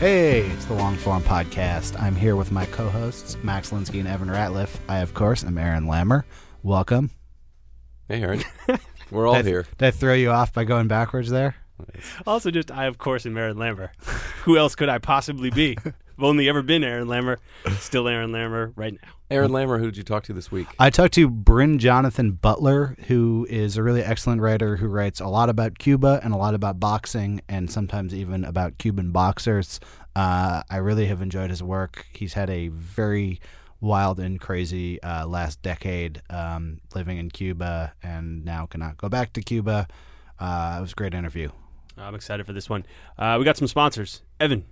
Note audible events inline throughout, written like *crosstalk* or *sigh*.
Hey, it's the Long Form Podcast. I'm here with my co hosts, Max Linsky and Evan Ratliff. I, of course, am Aaron Lammer. Welcome. Hey, Aaron. *laughs* We're all did I, here. Did I throw you off by going backwards there? Also, just I, of course, am Aaron Lammer. *laughs* Who else could I possibly be? *laughs* I've only ever been Aaron Lammer. Still Aaron Lammer right now. Aaron Lammer, who did you talk to this week? I talked to Brin Jonathan Butler, who is a really excellent writer who writes a lot about Cuba and a lot about boxing and sometimes even about Cuban boxers. Uh, I really have enjoyed his work. He's had a very wild and crazy uh, last decade um, living in Cuba and now cannot go back to Cuba. Uh, it was a great interview. I'm excited for this one. Uh, we got some sponsors. Evan.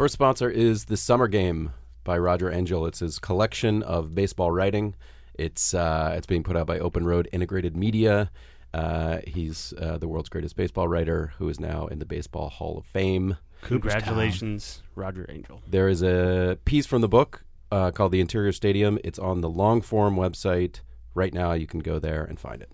First sponsor is The Summer Game by Roger Angell. It's his collection of baseball writing. It's uh, it's being put out by Open Road Integrated Media. Uh, he's uh, the world's greatest baseball writer who is now in the Baseball Hall of Fame. Congratulations, Roger Angell. There is a piece from the book uh, called The Interior Stadium. It's on the long form website. Right now, you can go there and find it.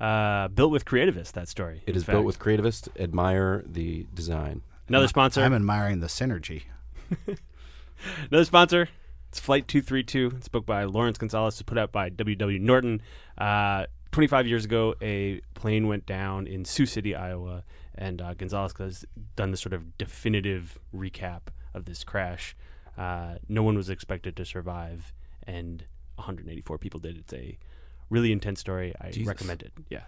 Uh, built with Creatavist, that story. It is fact. built with Creatavist. Admire the design. Another sponsor. I'm admiring the synergy. *laughs* Another sponsor. It's Flight 232. It's book by Laurence Gonzales. It's put out by W.W. Norton. Uh, 25 years ago, a plane went down in Sioux City, Iowa, and uh, Gonzales has done this sort of definitive recap of this crash. Uh, no one was expected to survive, and 184 people did. It's a really intense story. I Jesus. recommend it. Yeah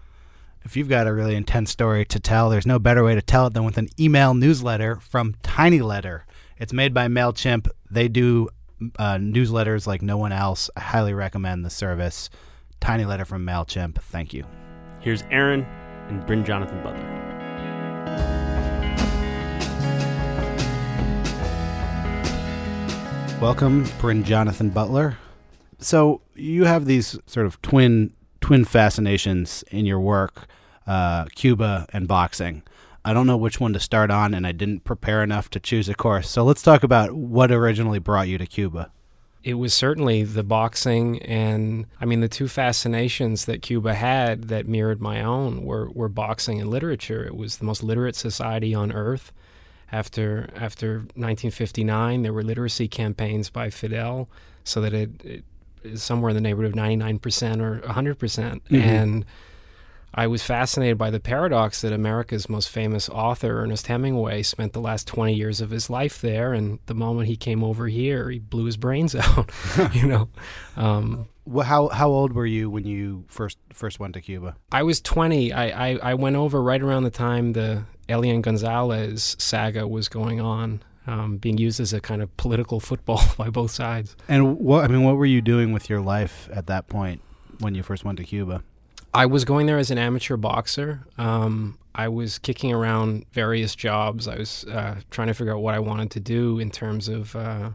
if you've got a really intense story to tell, there's no better way to tell it than with an email newsletter from Tiny Letter. It's made by MailChimp. They do uh, newsletters like no one else. I highly recommend the service. Tiny Letter from MailChimp. Thank you. Here's Aaron and Brin Jonathan Butler. Welcome, Brin Jonathan Butler. So you have these sort of twin twin fascinations in your work, uh, Cuba and boxing. I don't know which one to start on, and I didn't prepare enough to choose a course. So let's talk about what originally brought you to Cuba. It was certainly the boxing, and I mean, the two fascinations that Cuba had that mirrored my own were, were boxing and literature. It was the most literate society on earth. After after 1959, there were literacy campaigns by Fidel, so that it, it somewhere in the neighborhood of 99% or 100%. percent mm hmm And I was fascinated by the paradox that America's most famous author, Ernest Hemingway, spent the last 20 years of his life there. And the moment he came over here, he blew his brains *laughs* out, *laughs* you know. Um, well, how, how old were you when you first first went to Cuba? I was 20. I, I, I went over right around the time the Elian Gonzalez saga was going on um, being used as a kind of political football *laughs* by both sides. And what I mean, what were you doing with your life at that point when you first went to Cuba? I was going there as an amateur boxer. Um, I was kicking around various jobs. I was uh, trying to figure out what I wanted to do in terms of. Uh,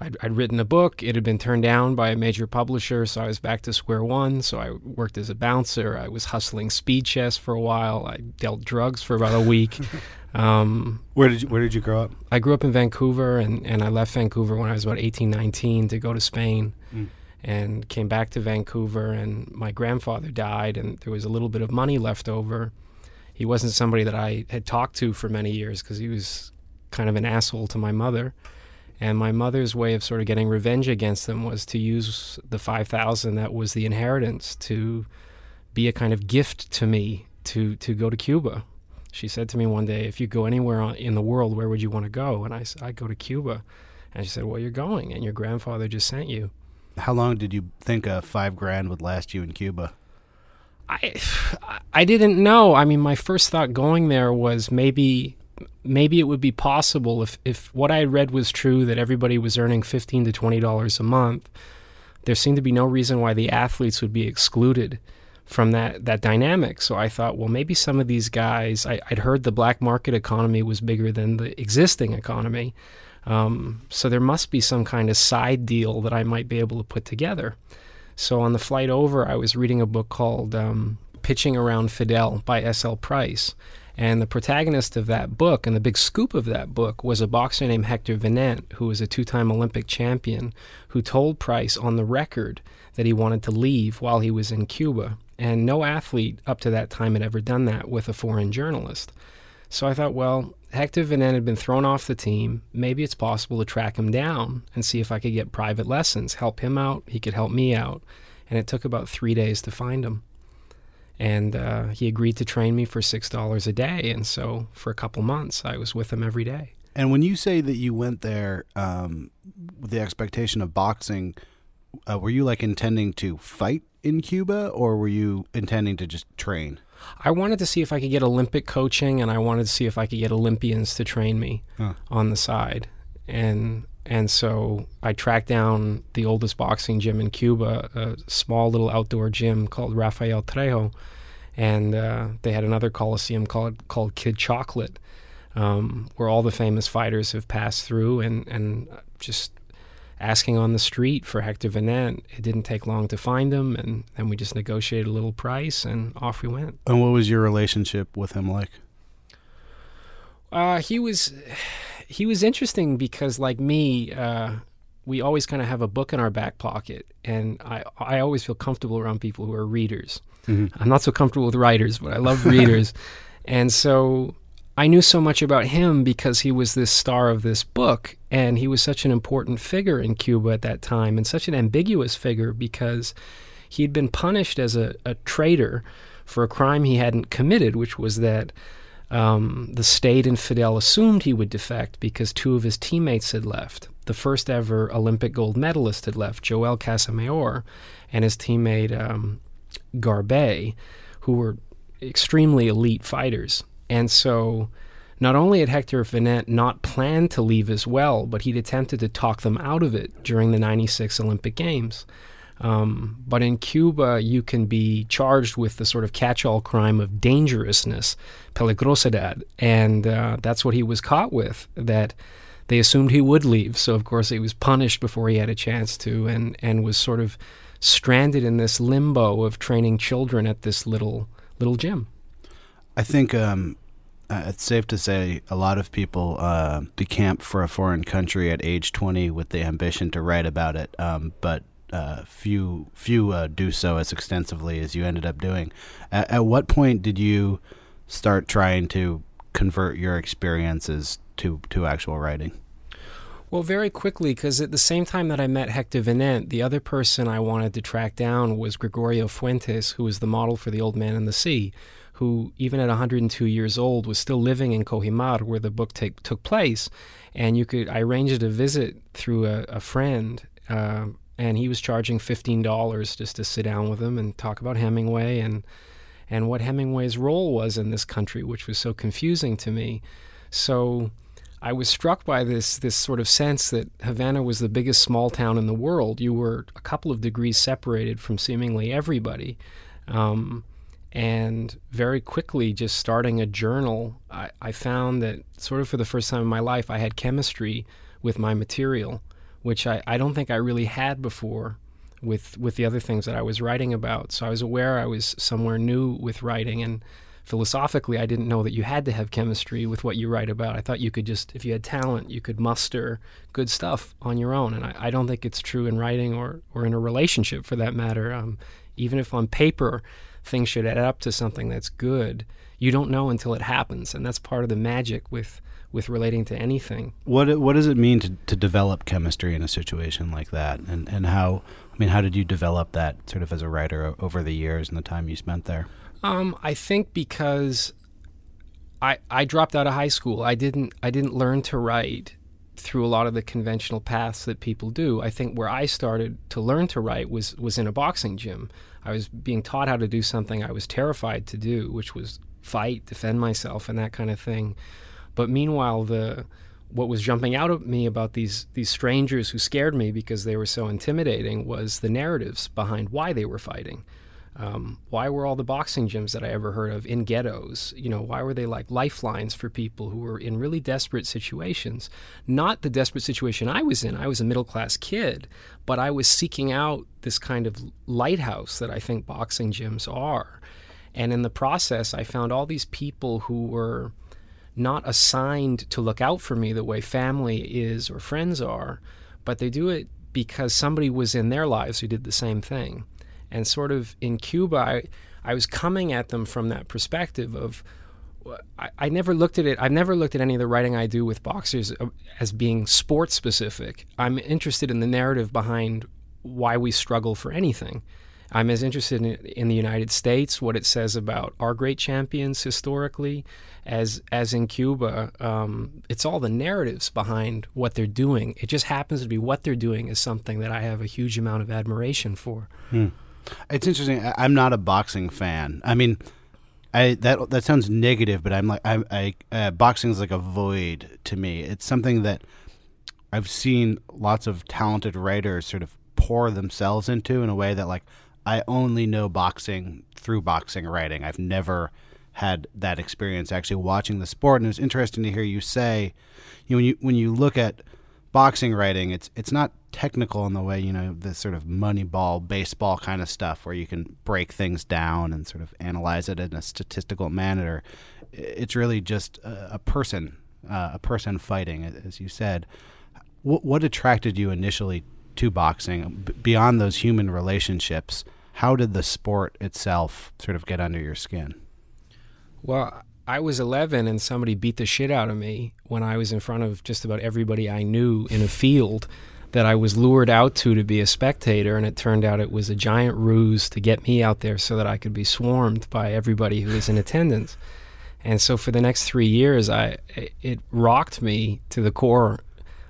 I'd, I'd, written a book. It had been turned down by a major publisher, so I was back to square one. So I worked as a bouncer. I was hustling speed chess for a while. I dealt drugs for about a week. *laughs* Um, where did you Where did you grow up? I grew up in Vancouver, and, and I left Vancouver when I was about 18, 19 to go to Spain. Mm. and came back to Vancouver. And my grandfather died, and there was a little bit of money left over. He wasn't somebody that I had talked to for many years because he was kind of an asshole to my mother. And my mother's way of sort of getting revenge against them was to use the 5000 that was the inheritance to be a kind of gift to me to, to go to Cuba. She said to me one day, if you go anywhere in the world, where would you want to go? And I said, I'd go to Cuba. And she said, well, you're going, and your grandfather just sent you. How long did you think a five grand would last you in Cuba? I, I didn't know. I mean, my first thought going there was maybe maybe it would be possible if, if what I read was true that everybody was earning fifteen to twenty dollars a month. There seemed to be no reason why the athletes would be excluded from that that dynamic. So I thought, well, maybe some of these guys. I, would heard the black market economy was bigger than the existing economy, um, so there must be some kind of side deal that I might be able to put together. So on the flight over, I was reading a book called um, "Pitching Around Fidel" by S.L. Price, and the protagonist of that book and the big scoop of that book was a boxer named Hector Vinent, who was a two time Olympic champion, who told Price on the record that he wanted to leave while he was in Cuba. And no athlete up to that time had ever done that with a foreign journalist. So I thought, well, Hector Vinent had been thrown off the team. Maybe it's possible to track him down and see if I could get private lessons, help him out. He could help me out. And it took about three days to find him and uh, he agreed to train me for six dollars a day. And so for a couple months, I was with him every day. And when you say that you went there um, with the expectation of boxing, uh, were you like intending to fight in Cuba, or were you intending to just train? I wanted to see if I could get Olympic coaching, and I wanted to see if I could get Olympians to train me huh. on the side. And and so I tracked down the oldest boxing gym in Cuba, a small little outdoor gym called Rafael Trejo, and uh, they had another coliseum called called Kid Chocolate, um, where all the famous fighters have passed through, and and just asking on the street for Hector Vinent. It didn't take long to find him, and then we just negotiated a little price, and off we went. And what was your relationship with him like? Uh, he was he was interesting because, like me, uh, we always kind of have a book in our back pocket, and I I always feel comfortable around people who are readers. Mm-hmm. I'm not so comfortable with writers, but I love readers, *laughs* and so I knew so much about him because he was this star of this book, and he was such an important figure in Cuba at that time, and such an ambiguous figure because he'd been punished as a, a traitor for a crime he hadn't committed, which was that um, the state and Fidel assumed he would defect because two of his teammates had left. The first ever Olympic gold medalist had left, Joel Casamayor, and his teammate um, Garbey, who were extremely elite fighters. And so not only had Hector Vinent not planned to leave as well, but he'd attempted to talk them out of it during the 96 Olympic Games. Um, but in Cuba, you can be charged with the sort of catch all crime of dangerousness, peligrosidad. And uh, that's what he was caught with, that they assumed he would leave. So, of course, he was punished before he had a chance to and, and was sort of stranded in this limbo of training children at this little, little gym. I think um, uh, it's safe to say a lot of people uh, decamp for a foreign country at age 20 with the ambition to write about it. Um, but uh, few few uh, do so as extensively as you ended up doing. At, at, what point did you start trying to convert your experiences to to actual writing? Well, very quickly, because at the same time that I met Hector Vinent, the other person I wanted to track down was Gregorio Fuentes, who was the model for The Old Man and the Sea, who, even at 102 years old, was still living in Cojímar, where the book take, took place. And you could, I arranged a visit through a, a friend. Uh, and he was charging fifteen dollars just to sit down with him and talk about Hemingway and and what Hemingway's role was in this country, which was so confusing to me. So I was struck by this this sort of sense that Havana was the biggest small town in the world. You were a couple of degrees separated from seemingly everybody. Um, and very quickly, just starting a journal, I, I found that sort of for the first time in my life, I had chemistry with my material which I, I don't think I really had before with with the other things that I was writing about. So I was aware I was somewhere new with writing and philosophically, I didn't know that you had to have chemistry with what you write about. I thought you could just, if you had talent, you could muster good stuff on your own. And I, I don't think it's true in writing or, or in a relationship for that matter. Um, even if on paper things should add up to something that's good, you don't know until it happens. And that's part of the magic with, with relating to anything. What what does it mean to, to develop chemistry in a situation like that, and and how I mean how did you develop that sort of as a writer over the years and the time you spent there? Um, I think because I I dropped out of high school. I didn't I didn't learn to write through a lot of the conventional paths that people do. I think where I started to learn to write was was in a boxing gym. I was being taught how to do something I was terrified to do, which was fight, defend myself, and that kind of thing. But meanwhile, the what was jumping out at me about these these strangers who scared me because they were so intimidating was the narratives behind why they were fighting. Um, why were all the boxing gyms that I ever heard of in ghettos? You know, why were they like lifelines for people who were in really desperate situations? Not the desperate situation I was in. I was a middle class kid, but I was seeking out this kind of lighthouse that I think boxing gyms are. And in the process, I found all these people who were not assigned to look out for me the way family is or friends are, but they do it because somebody was in their lives who did the same thing. And sort of in Cuba, I, I was coming at them from that perspective of I, I, never looked at it. I've never looked at any of the writing I do with boxers uh, as being sports specific. I'm interested in the narrative behind why we struggle for anything. I'm as interested in, in the United States, what it says about our great champions historically, as as in Cuba. Um, it's all the narratives behind what they're doing. It just happens to be what they're doing is something that I have a huge amount of admiration for. Hmm. It's interesting. I'm not a boxing fan. I mean, I that that sounds negative, but I'm like I, I uh, boxing is like a void to me. It's something that I've seen lots of talented writers sort of pour themselves into in a way that like I only know boxing through boxing writing. I've never had that experience actually watching the sport, and it was interesting to hear you say, you know, when you when you look at boxing writing, it's it's not technical in the way you know the sort of moneyball baseball kind of stuff where you can break things down and sort of analyze it in a statistical manner. It's really just a, a person, uh, a person fighting, as you said. What, what attracted you initially to boxing b- beyond those human relationships? how did the sport itself sort of get under your skin? Well, I was 11 and somebody beat the shit out of me when I was in front of just about everybody I knew in a field that I was lured out to to be a spectator, and it turned out it was a giant ruse to get me out there so that I could be swarmed by everybody who was in attendance. And so for the next three years, I it rocked me to the core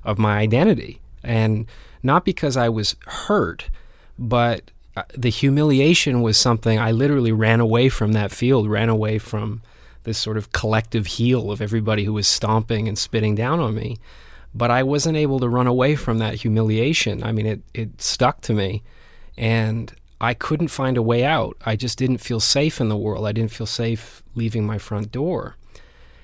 of my identity, and not because I was hurt, but uh, the humiliation was something I literally ran away from that field, ran away from this sort of collective heel of everybody who was stomping and spitting down on me. But I wasn't able to run away from that humiliation. I mean, it, it stuck to me. And I couldn't find a way out. I just didn't feel safe in the world. I didn't feel safe leaving my front door.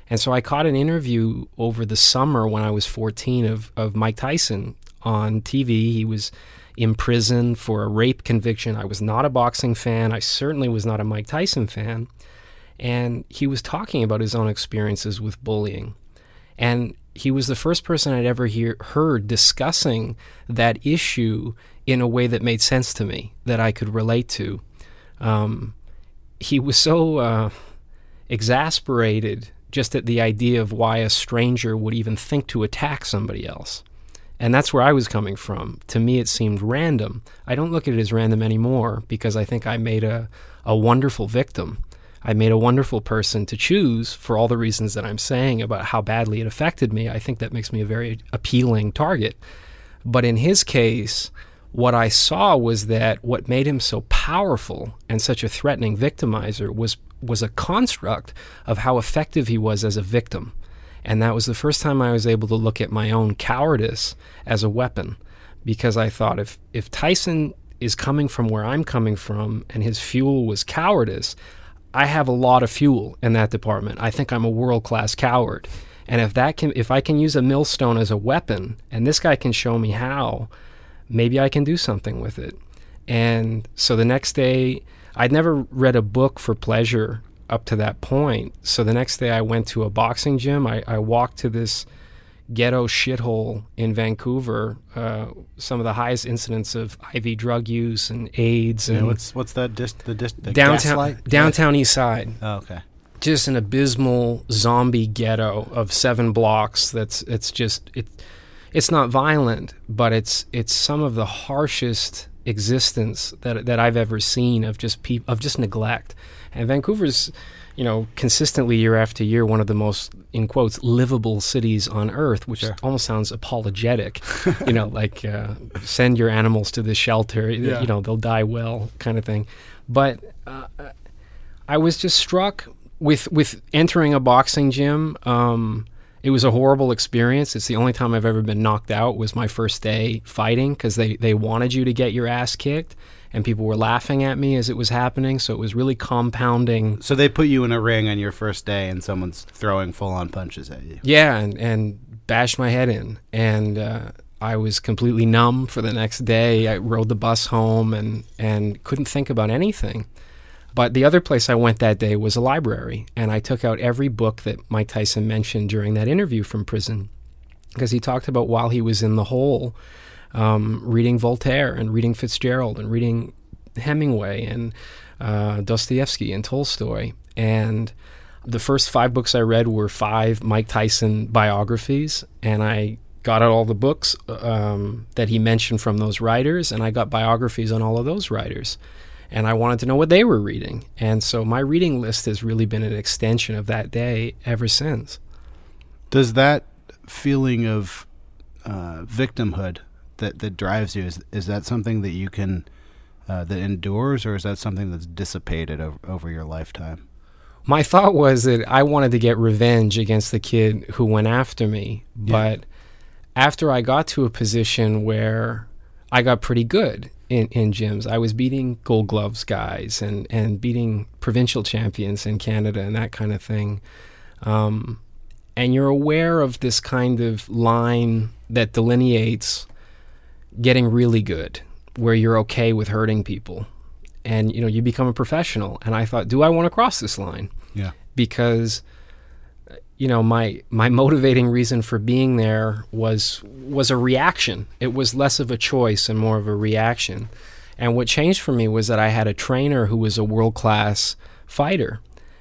And so I caught an interview over the summer when I was 14 of, of Mike Tyson on TV. He was in prison for a rape conviction. I was not a boxing fan. I certainly was not a Mike Tyson fan. And he was talking about his own experiences with bullying. And he was the first person I'd ever hear, heard discussing that issue in a way that made sense to me, that I could relate to. Um, he was so uh, exasperated just at the idea of why a stranger would even think to attack somebody else. And that's where I was coming from. To me, it seemed random. I don't look at it as random anymore because I think I made a, a wonderful victim. I made a wonderful person to choose for all the reasons that I'm saying about how badly it affected me. I think that makes me a very appealing target. But in his case, what I saw was that what made him so powerful and such a threatening victimizer was was a construct of how effective he was as a victim. And that was the first time I was able to look at my own cowardice as a weapon because I thought if, if Tyson is coming from where I'm coming from and his fuel was cowardice, I have a lot of fuel in that department. I think I'm a world class coward. And if that can if I can use a millstone as a weapon and this guy can show me how, maybe I can do something with it. And so the next day I'd never read a book for pleasure up to that point. So the next day I went to a boxing gym. I, I walked to this ghetto shithole in Vancouver, uh, some of the highest incidents of IV drug use and AIDS and Yeah, what's what's that? Dis, the, dis, the downtown gaslight? downtown East Side. Oh, okay. Just an abysmal zombie ghetto of seven blocks. That's it's just it. It's not violent, but it's it's some of the harshest existence that that I've ever seen of just peop- of just neglect. And Vancouver's, you know, consistently year after year one of the most in quotes livable cities on earth, which almost sounds apologetic. *laughs* you know, like uh, send your animals to the shelter. Yeah. You know, they'll die well, kind of thing. But uh, I was just struck with with entering a boxing gym. Um, it was a horrible experience. It's the only time I've ever been knocked out. Was my first day fighting because they they wanted you to get your ass kicked, and people were laughing at me as it was happening. So it was really compounding. So they put you in a ring on your first day, and someone's throwing full on punches at you. Yeah, and and bashed my head in, and uh, I was completely numb for the next day. I rode the bus home and and couldn't think about anything. But the other place I went that day was a library, and I took out every book that Mike Tyson mentioned during that interview from prison, because he talked about while he was in the hole, um, reading Voltaire and reading Fitzgerald and reading Hemingway and uh, Dostoevsky and Tolstoy. And the first five books I read were five Mike Tyson biographies, and I got out all the books um, that he mentioned from those writers, and I got biographies on all of those writers. And I wanted to know what they were reading. And so my reading list has really been an extension of that day ever since. Does that feeling of uh, victimhood that, that drives you is is that something that you can uh, that endures, or is that something that's dissipated over, over your lifetime? My thought was that I wanted to get revenge against the kid who went after me. But after I got to a position where I got pretty good in, in gyms, I was beating gold gloves guys and, and beating provincial champions in Canada and that kind of thing. Um, and you're aware of this kind of line that delineates getting really good, where you're okay with hurting people. And you know, you become a professional. And I thought, do I want to cross this line? Yeah. because you know my my motivating reason for being there was was a reaction. It was less of a choice and more of a reaction. And what changed for me was that I had a trainer who was a world class fighter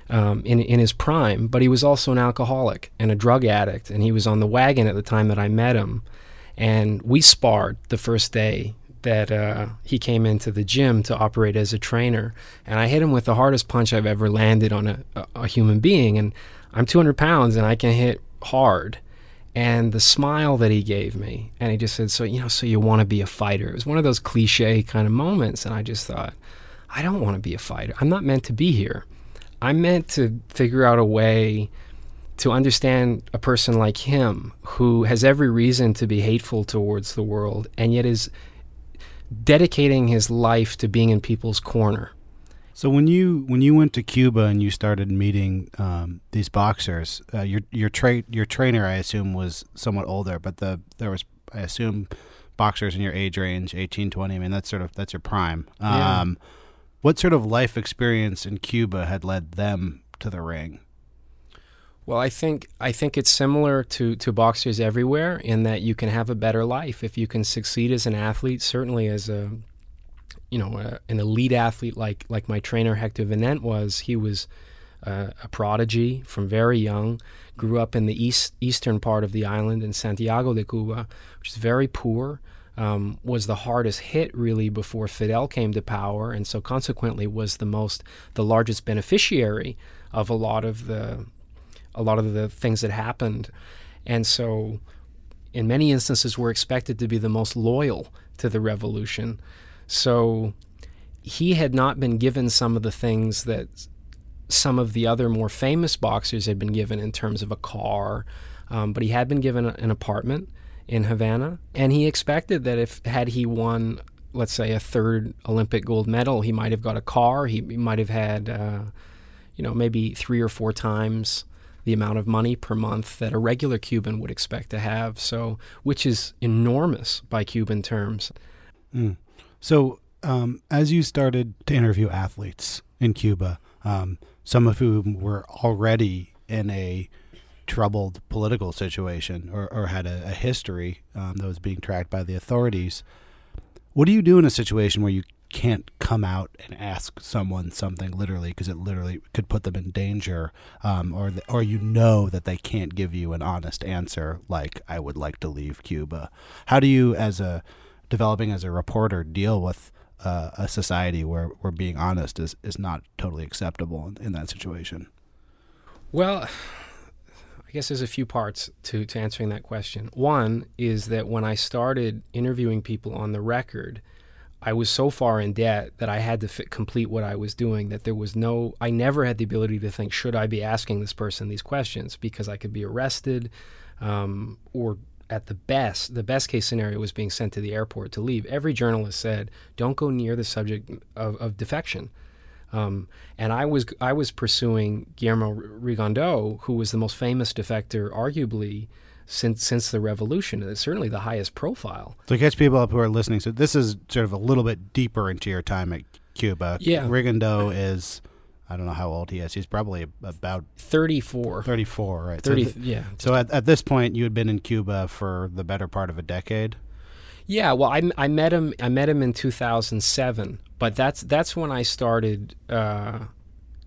um, in in his prime but he was also an alcoholic and a drug addict and he was on the wagon at the time that I met him. And we sparred the first day that uh, he came into the gym to operate as a trainer, and I hit him with the hardest punch I've ever landed on a, a, a human being. And I'm 200 pounds, and I can hit hard. And the smile that he gave me, and he just said, "So you know, so you want to be a fighter?" It was one of those cliche kind of moments, and I just thought, I don't want to be a fighter. I'm not meant to be here. I'm meant to figure out a way to understand a person like him who has every reason to be hateful towards the world and yet is dedicating his life to being in people's corner. So when you when you went to Cuba and you started meeting um, these boxers, uh, your your tra- your trainer, I assume, was somewhat older, but the there was I assume boxers in your age range, 18, 20. I mean, that's sort of that's your prime. Yeah. Um, what sort of life experience in Cuba had led them to the ring? Well, I think I think it's similar to, to boxers everywhere in that you can have a better life if you can succeed as an athlete. Certainly, as a you know a, an elite athlete like like my trainer Hector Vinent was, he was uh, a prodigy from very young. Grew up in the east eastern part of the island in Santiago de Cuba, which is very poor. Um, was the hardest hit really before Fidel came to power, and so consequently was the most the largest beneficiary of a lot of the a lot of the things that happened. And so, in many instances, we're expected to be the most loyal to the revolution. So, he had not been given some of the things that some of the other more famous boxers had been given in terms of a car, um, but he had been given an apartment in Havana, and he expected that if had he won, let's say, a third Olympic gold medal, he might have got a car. He, he might have had, uh, you know, maybe three or four times the amount of money per month that a regular Cuban would expect to have. So, which is enormous by Cuban terms. So, um, as you started to interview athletes in Cuba, um, some of whom were already in a troubled political situation or, or had a, a history um, that was being tracked by the authorities. What do you do in a situation where you can't come out and ask someone something literally because it literally could put them in danger, um, or or you know that they can't give you an honest answer like I would like to leave Cuba. How do you, as a developing as a reporter, deal with uh, a society where, where being honest is, is not totally acceptable in, in that situation? Well, I guess there's a few parts to, to answering that question. One is that when I started interviewing people on the record, I was so far in debt that I had to fit, complete what I was doing. That there was no, I never had the ability to think, should I be asking this person these questions? Because I could be arrested, um, or at the best, the best case scenario was being sent to the airport to leave. Every journalist said, don't go near the subject of, of defection. Um, and I was I was pursuing Guillermo Rigondeaux, who was the most famous defector, arguably since since the revolution, and it's certainly the highest profile. So catch people up who are listening. So this is sort of a little bit deeper into your time at Cuba. Yeah, Rigondeaux is. I don't know how old he is. He's probably about 34. 34, right? 30, so th- yeah. So at, at this point, you had been in Cuba for the better part of a decade. Yeah, well, I, I met him. I met him in 2007, but that's that's when I started uh,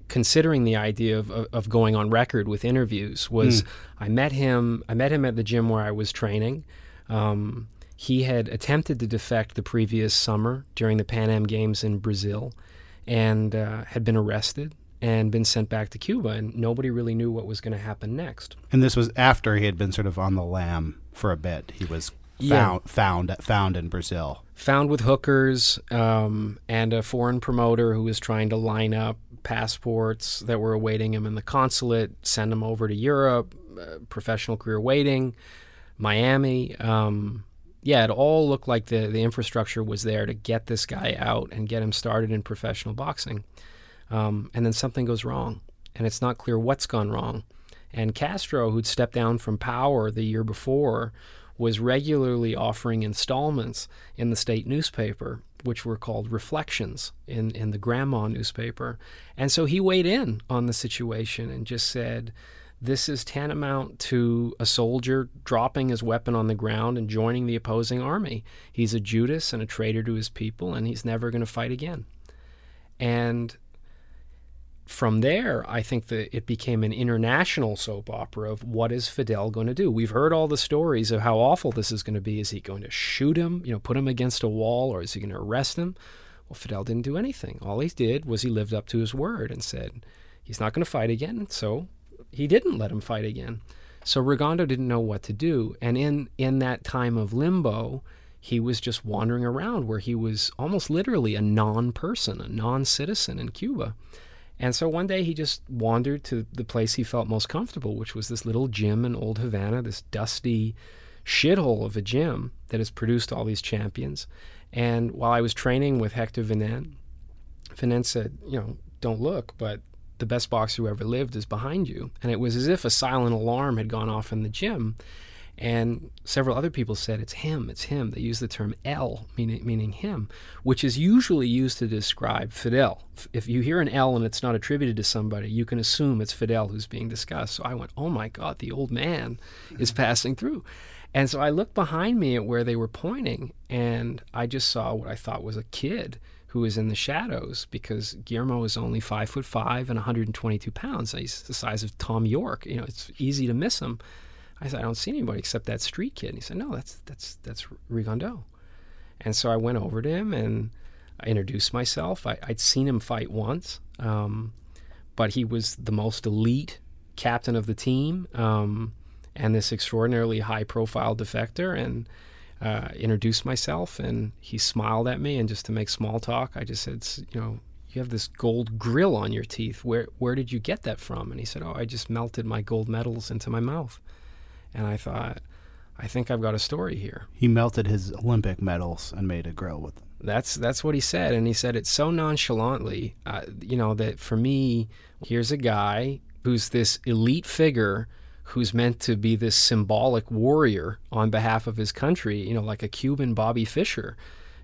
considering the idea of, of, of, going on record with interviews. Was mm. I met him? I met him at the gym where I was training. Um, he had attempted to defect the previous summer during the Pan Am Games in Brazil, and uh, had been arrested and been sent back to Cuba, and nobody really knew what was going to happen next. And this was after he had been sort of on the lam for a bit. He was found yeah. found found in Brazil. Found with hookers um, and a foreign promoter who was trying to line up passports that were awaiting him in the consulate, send him over to Europe, uh, professional career waiting, Miami. Um, yeah, it all looked like the the infrastructure was there to get this guy out and get him started in professional boxing. Um, and then something goes wrong, and it's not clear what's gone wrong. And Castro, who'd stepped down from power the year before, was regularly offering installments in the state newspaper, which were called reflections in, in the Granma newspaper. And so he weighed in on the situation and just said, this is tantamount to a soldier dropping his weapon on the ground and joining the opposing army. He's a Judas and a traitor to his people, and he's never going to fight again. And from there, I think that it became an international soap opera of what is Fidel going to do. We've heard all the stories of how awful this is going to be. Is he going to shoot him, you know, put him against a wall, or is he going to arrest him? Well, Fidel didn't do anything. All he did was he lived up to his word and said he's not going to fight again. So he didn't let him fight again. So Rigondeaux didn't know what to do, and in in that time of limbo, he was just wandering around where he was almost literally a non-person, a non-citizen in Cuba. And so one day he just wandered to the place he felt most comfortable, which was this little gym in Old Havana, this dusty shithole of a gym that has produced all these champions. And while I was training with Hector Vinent, Vinent said, you know, don't look, but the best boxer who ever lived is behind you. And it was as if a silent alarm had gone off in the gym. And several other people said, it's him, it's him. They use the term L, meaning, meaning him, which is usually used to describe Fidel. If you hear an L and it's not attributed to somebody, you can assume it's Fidel who's being discussed. So I went, oh my God, the old man is *laughs* passing through. And so I looked behind me at where they were pointing, and I just saw what I thought was a kid who was in the shadows because Guillermo is only five foot five and 122 pounds. He's the size of Thom Yorke. You know, it's easy to miss him. I said, I don't see anybody except that street kid. And he said, No, that's that's that's Rigondeaux. And so I went over to him and I introduced myself. I, would seen him fight once, um, but he was the most elite captain of the team um, and this extraordinarily high profile defector. And uh, introduced myself, and he smiled at me. And just to make small talk, I just said, You know, you have this gold grill on your teeth. Where where did you get that from? And he said, Oh, I just melted my gold medals into my mouth. And I thought, I think I've got a story here. He melted his Olympic medals and made a grill with them. That's that's what he said, and he said it so nonchalantly, uh, you know, that for me, here's a guy who's this elite figure who's meant to be this symbolic warrior on behalf of his country, you know, like a Cuban Bobby Fischer,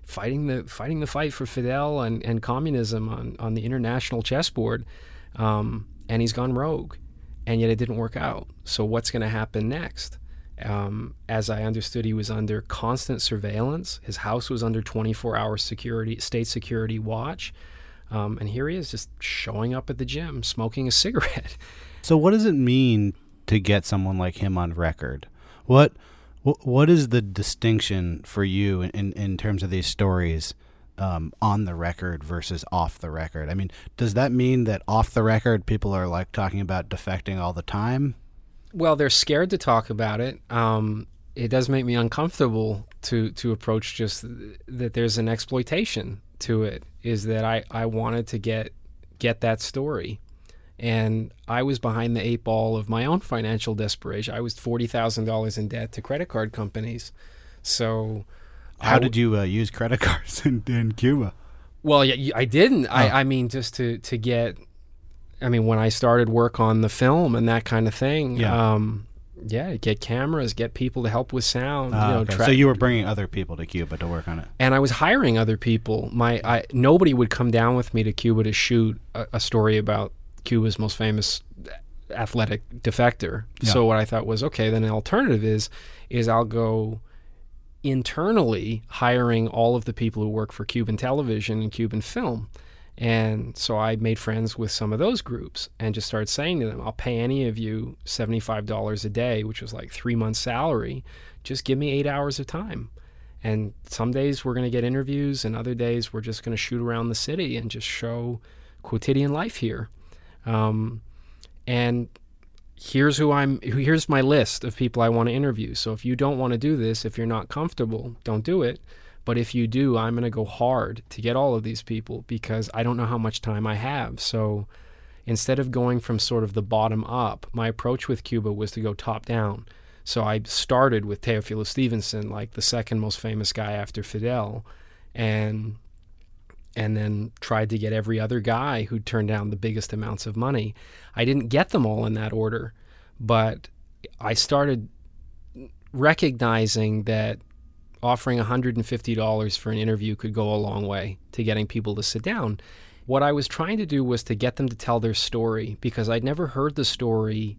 fighting the fighting the fight for Fidel and, and communism on, on the international chessboard. um, and he's gone rogue, and yet it didn't work out. So what's going to happen next? Um, as I understood, he was under constant surveillance. His house was under 24-hour security, state security watch, um, and here he is, just showing up at the gym, smoking a *laughs* cigarette. So, what does it mean to get someone like him on record? What what is the distinction for you in in terms of these stories um, on the record versus off the record? I mean, does that mean that off the record people are like talking about defecting all the time? Well, they're scared to talk about it. Um, it does make me uncomfortable to to approach just that there's an exploitation to it. Is that I I wanted to get get that story and I was behind the eight ball of my own financial desperation. I was forty thousand dollars in debt to credit card companies. So, how did you uh, use credit *laughs* cards in, in Cuba? Well, yeah, I didn't. Oh. I, I mean, just to to get. I mean, when I started work on the film and that kind of thing, yeah. Um, yeah, get cameras, get people to help with sound. You know, okay. tra- so you were bringing other people to Cuba to work on it, and I was hiring other people. My I, nobody would come down with me to Cuba to shoot a, a story about Cuba's most famous athletic defector. Yeah. So what I thought was okay, then an alternative is is I'll go internally hiring all of the people who work for Cuban television and Cuban film. And so I made friends with some of those groups and just started saying to them, I'll pay any of you $75 a day, which was like three months' salary. Just give me eight hours of time. And some days we're going to get interviews, and other days we're just going to shoot around the city and just show quotidian life here. Um, and here's who I'm here's my list of people I want to interview. So if you don't want to do this, if you're not comfortable, don't do it. But if you do, I'm going to go hard to get all of these people because I don't know how much time I have. So instead of going from sort of the bottom up, my approach with Cuba was to go top down. So I started with Teofilo Stevenson, like the second most famous guy after Fidel, and and then tried to get every other guy who turned down the biggest amounts of money. I didn't get them all in that order, but I started recognizing that offering $150 for an interview could go a long way to getting people to sit down. What I was trying to do was to get them to tell their story because I'd never heard the story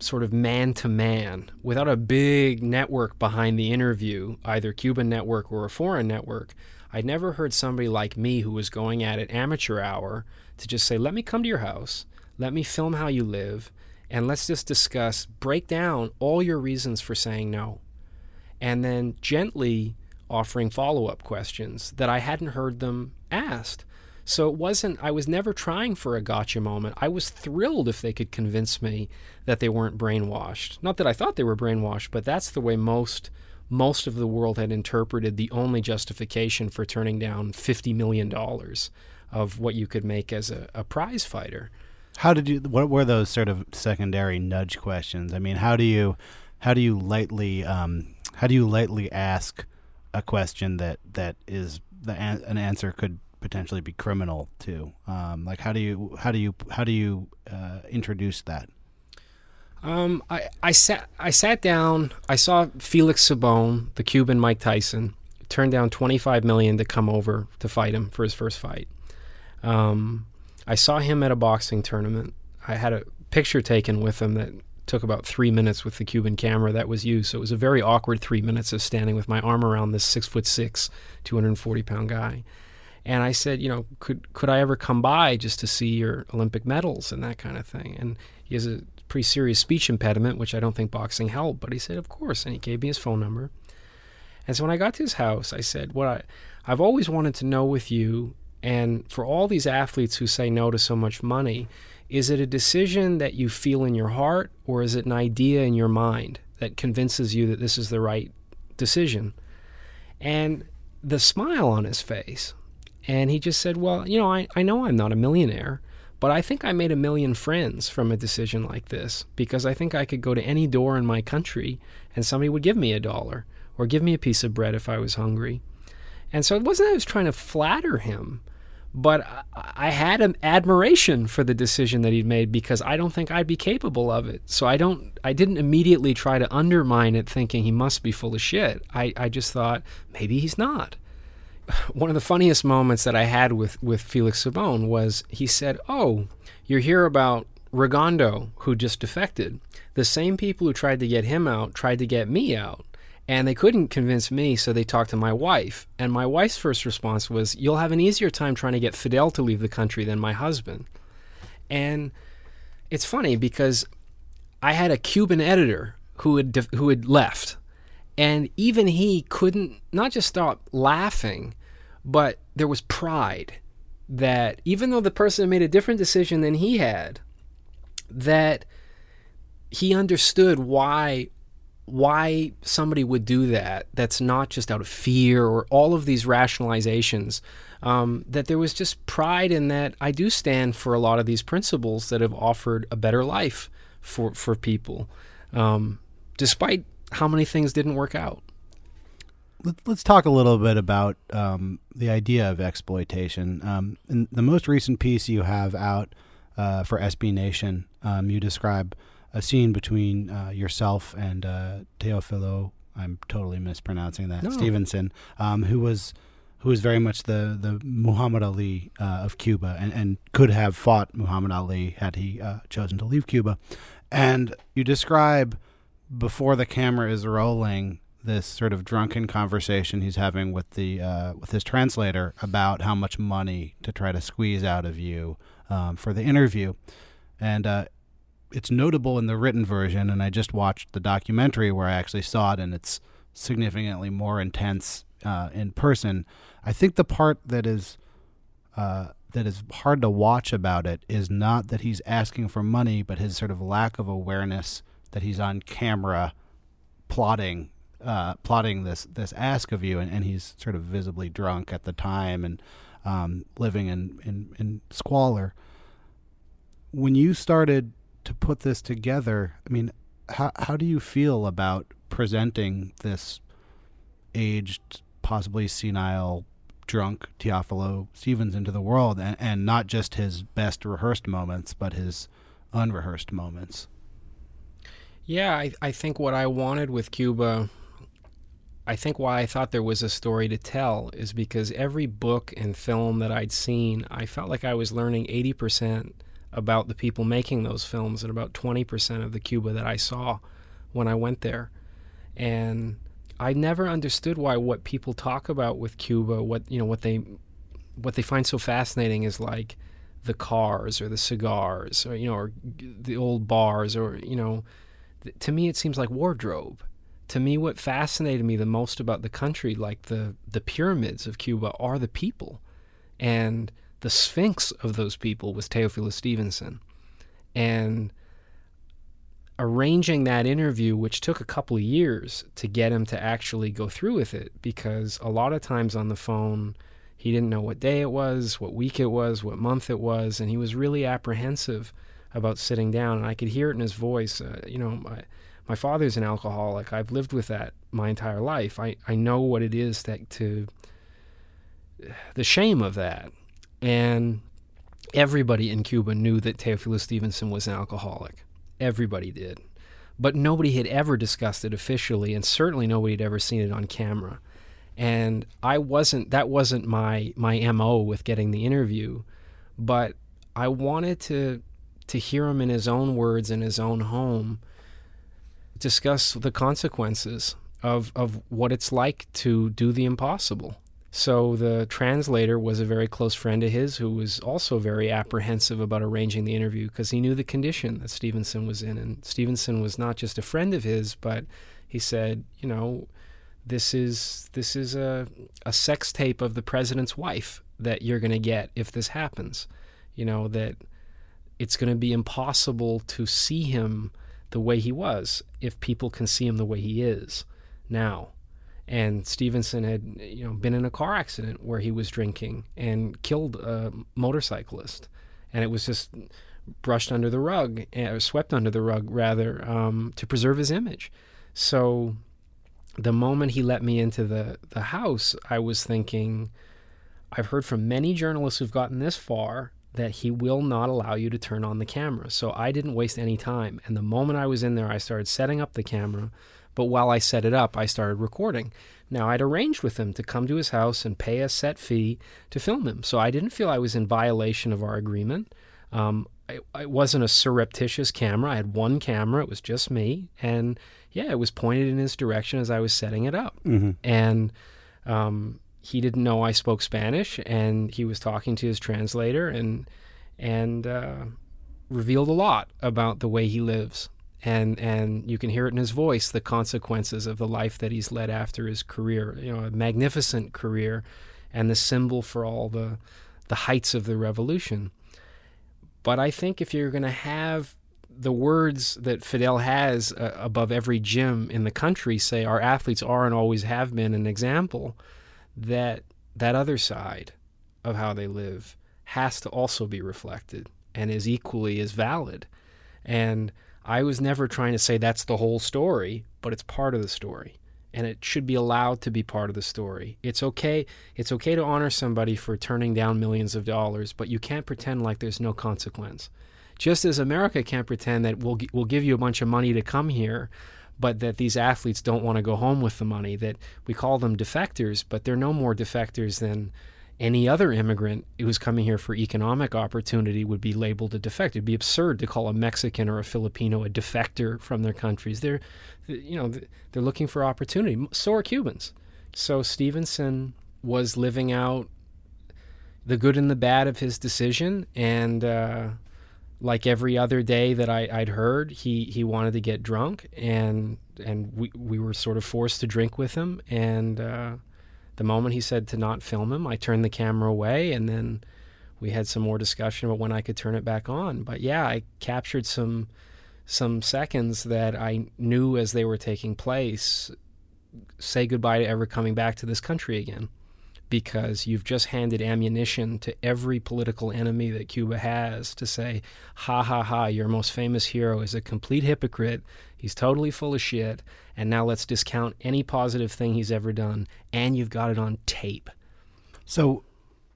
sort of man to man without a big network behind the interview, either Cuban network or a foreign network. I'd never heard somebody like me who was going at it amateur hour to just say, let me come to your house, let me film how you live, and let's just discuss, break down all your reasons for saying no. And then gently offering follow up questions that I hadn't heard them asked. So it wasn't, I was never trying for a gotcha moment. I was thrilled if they could convince me that they weren't brainwashed. Not that I thought they were brainwashed, but that's the way most most of the world had interpreted the only justification for turning down $50 million of what you could make as a, a prize fighter. How did you? What were those sort of secondary nudge questions? I mean, how do you, how do you lightly, um, how do you lightly ask a question that that is the an, an answer could potentially be criminal to? Um, like, how do you, how do you, how do you uh, introduce that? Um, I, I sat I sat down. I saw Felix Savon, the Cuban Mike Tyson, turned down 25 million to come over to fight him for his first fight. Um, I saw him at a boxing tournament. I had a picture taken with him that took about three minutes with the Cuban camera that was used. So it was a very awkward three minutes of standing with my arm around this six foot six, 240 pound guy. And I said, you know, could could I ever come by just to see your Olympic medals and that kind of thing? And he has a pretty serious speech impediment, which I don't think boxing helped. But he said, of course, and he gave me his phone number. And so when I got to his house, I said, what I, I've always wanted to know with you, and for all these athletes who say no to so much money, is it a decision that you feel in your heart, or is it an idea in your mind that convinces you that this is the right decision? And the smile on his face, and he just said, Well, you know, I, I know I'm not a millionaire, but I think I made a million friends from a decision like this because I think I could go to any door in my country and somebody would give me a dollar or give me a piece of bread if I was hungry. And so it wasn't I was trying to flatter him, but I had an admiration for the decision that he'd made because I don't think I'd be capable of it. So I don't I didn't immediately try to undermine it thinking he must be full of shit. I, I just thought maybe he's not. One of the funniest moments that I had with, with Felix Savon was he said, Oh, you're here about Rigondeaux who just defected. The same people who tried to get him out tried to get me out. And they couldn't convince me, so they talked to my wife. And my wife's first response was, You'll have an easier time trying to get Fidel to leave the country than my husband. And it's funny because I had a Cuban editor who had, who had left. And even he couldn't not just stop laughing, but there was pride that even though the person made a different decision than he had, that he understood why why somebody would do that that's not just out of fear or all of these rationalizations um, that there was just pride in that i do stand for a lot of these principles that have offered a better life for, for people um, despite how many things didn't work out let's talk a little bit about um, the idea of exploitation. Um, in the most recent piece you have out uh, for SB Nation, um, you describe a scene between uh, yourself and uh, Teofilo. I'm totally mispronouncing that. No. Stevenson, um, who was who was very much the the Muhammad Ali uh, of Cuba, and, and could have fought Muhammad Ali had he uh, chosen to leave Cuba. And you describe before the camera is rolling this sort of drunken conversation he's having with the uh, with his translator about how much money to try to squeeze out of you um, for the interview, and uh, it's notable in the written version. And I just watched the documentary where I actually saw it, and it's significantly more intense uh, in person. I think the part that is uh, that is hard to watch about it is not that he's asking for money, but his sort of lack of awareness that he's on camera plotting uh, plotting this this ask of you, and, and he's sort of visibly drunk at the time and um, living in, in in squalor. When you started to put this together, I mean, how how do you feel about presenting this aged, possibly senile, drunk Teofilo Stevens into the world, and, and not just his best rehearsed moments, but his unrehearsed moments? Yeah, I, I think what I wanted with Cuba I think why I thought there was a story to tell is because every book and film that I'd seen, I felt like I was learning 80% about the people making those films and about 20% of the Cuba that I saw when I went there. And I never understood why what people talk about with Cuba, what you know, what they what they find so fascinating is like the cars or the cigars or you know, or the old bars or you know, to me it seems like wardrobe to me, what fascinated me the most about the country, like the, the pyramids of Cuba, are the people. And the sphinx of those people was Teofilo Stevenson. And arranging that interview, which took a couple of years to get him to actually go through with it, because a lot of times on the phone, he didn't know what day it was, what week it was, what month it was, and he was really apprehensive about sitting down. And I could hear it in his voice. Uh, you know, I, my father's an alcoholic. I've lived with that my entire life. I, I know what it is that to *sighs* the shame of that. And everybody in Cuba knew that Teofilo Stevenson was an alcoholic. Everybody did. But nobody had ever discussed it officially, and certainly nobody had ever seen it on camera. And I wasn't that wasn't my my MO with getting the interview, but I wanted to to hear him in his own words in his own home discuss the consequences of, of what it's like to do the impossible. So the translator was a very close friend of his who was also very apprehensive about arranging the interview because he knew the condition that Stevenson was in. And Stevenson was not just a friend of his, but he said, you know, this is this is a, a sex tape of the president's wife that you're going to get if this happens. You know, that it's going to be impossible to see him the way he was if people can see him the way he is now. And Stevenson had, you know, been in a car accident where he was drinking and killed a motorcyclist, and it was just brushed under the rug, eh, or swept under the rug rather, um, to preserve his image. So, the moment he let me into the the house, I was thinking, I've heard from many journalists who've gotten this far that he will not allow you to turn on the camera. So I didn't waste any time. And the moment I was in there, I started setting up the camera. But while I set it up, I started recording. Now, I'd arranged with him to come to his house and pay a set fee to film him. So I didn't feel I was in violation of our agreement. Um, it, it wasn't a surreptitious camera. I had one camera, it was just me. And yeah, it was pointed in his direction as I was setting it up. Mm-hmm. And um, he didn't know I spoke Spanish, and he was talking to his translator and and uh, revealed a lot about the way he lives. And and you can hear it in his voice the consequences of the life that he's led after his career. You know, a magnificent career, and the symbol for all the the heights of the revolution. But I think if you're going to have the words that Fidel has uh, above every gym in the country say our athletes are and always have been an example that that other side of how they live has to also be reflected and is equally as valid. And I was never trying to say that's the whole story, but it's part of the story. And it should be allowed to be part of the story. It's okay. It's okay to honor somebody for turning down millions of dollars, but you can't pretend like there's no consequence. Just as America can't pretend that we'll we'll give you a bunch of money to come here, but that these athletes don't want to go home with the money. That we call them defectors, but they're no more defectors than any other immigrant who's coming here for economic opportunity would be labeled a defector. It'd be absurd to call a Mexican or a Filipino a defector from their countries. They're, you know, they're looking for opportunity. So are Cubans. So Stevenson was living out the good and the bad of his decision, and uh, like every other day that I, would heard, he, he wanted to get drunk, and and we we were sort of forced to drink with him. And uh, the moment he said to not film him, I turned the camera away, and then we had some more discussion about when I could turn it back on. But yeah, I captured some some seconds that I knew as they were taking place. Say goodbye to ever coming back to this country again because you've just handed ammunition to every political enemy that Cuba has to say, ha ha ha, your most famous hero is a complete hypocrite. He's totally full of shit. And now let's discount any positive thing he's ever done. And you've got it on tape. So,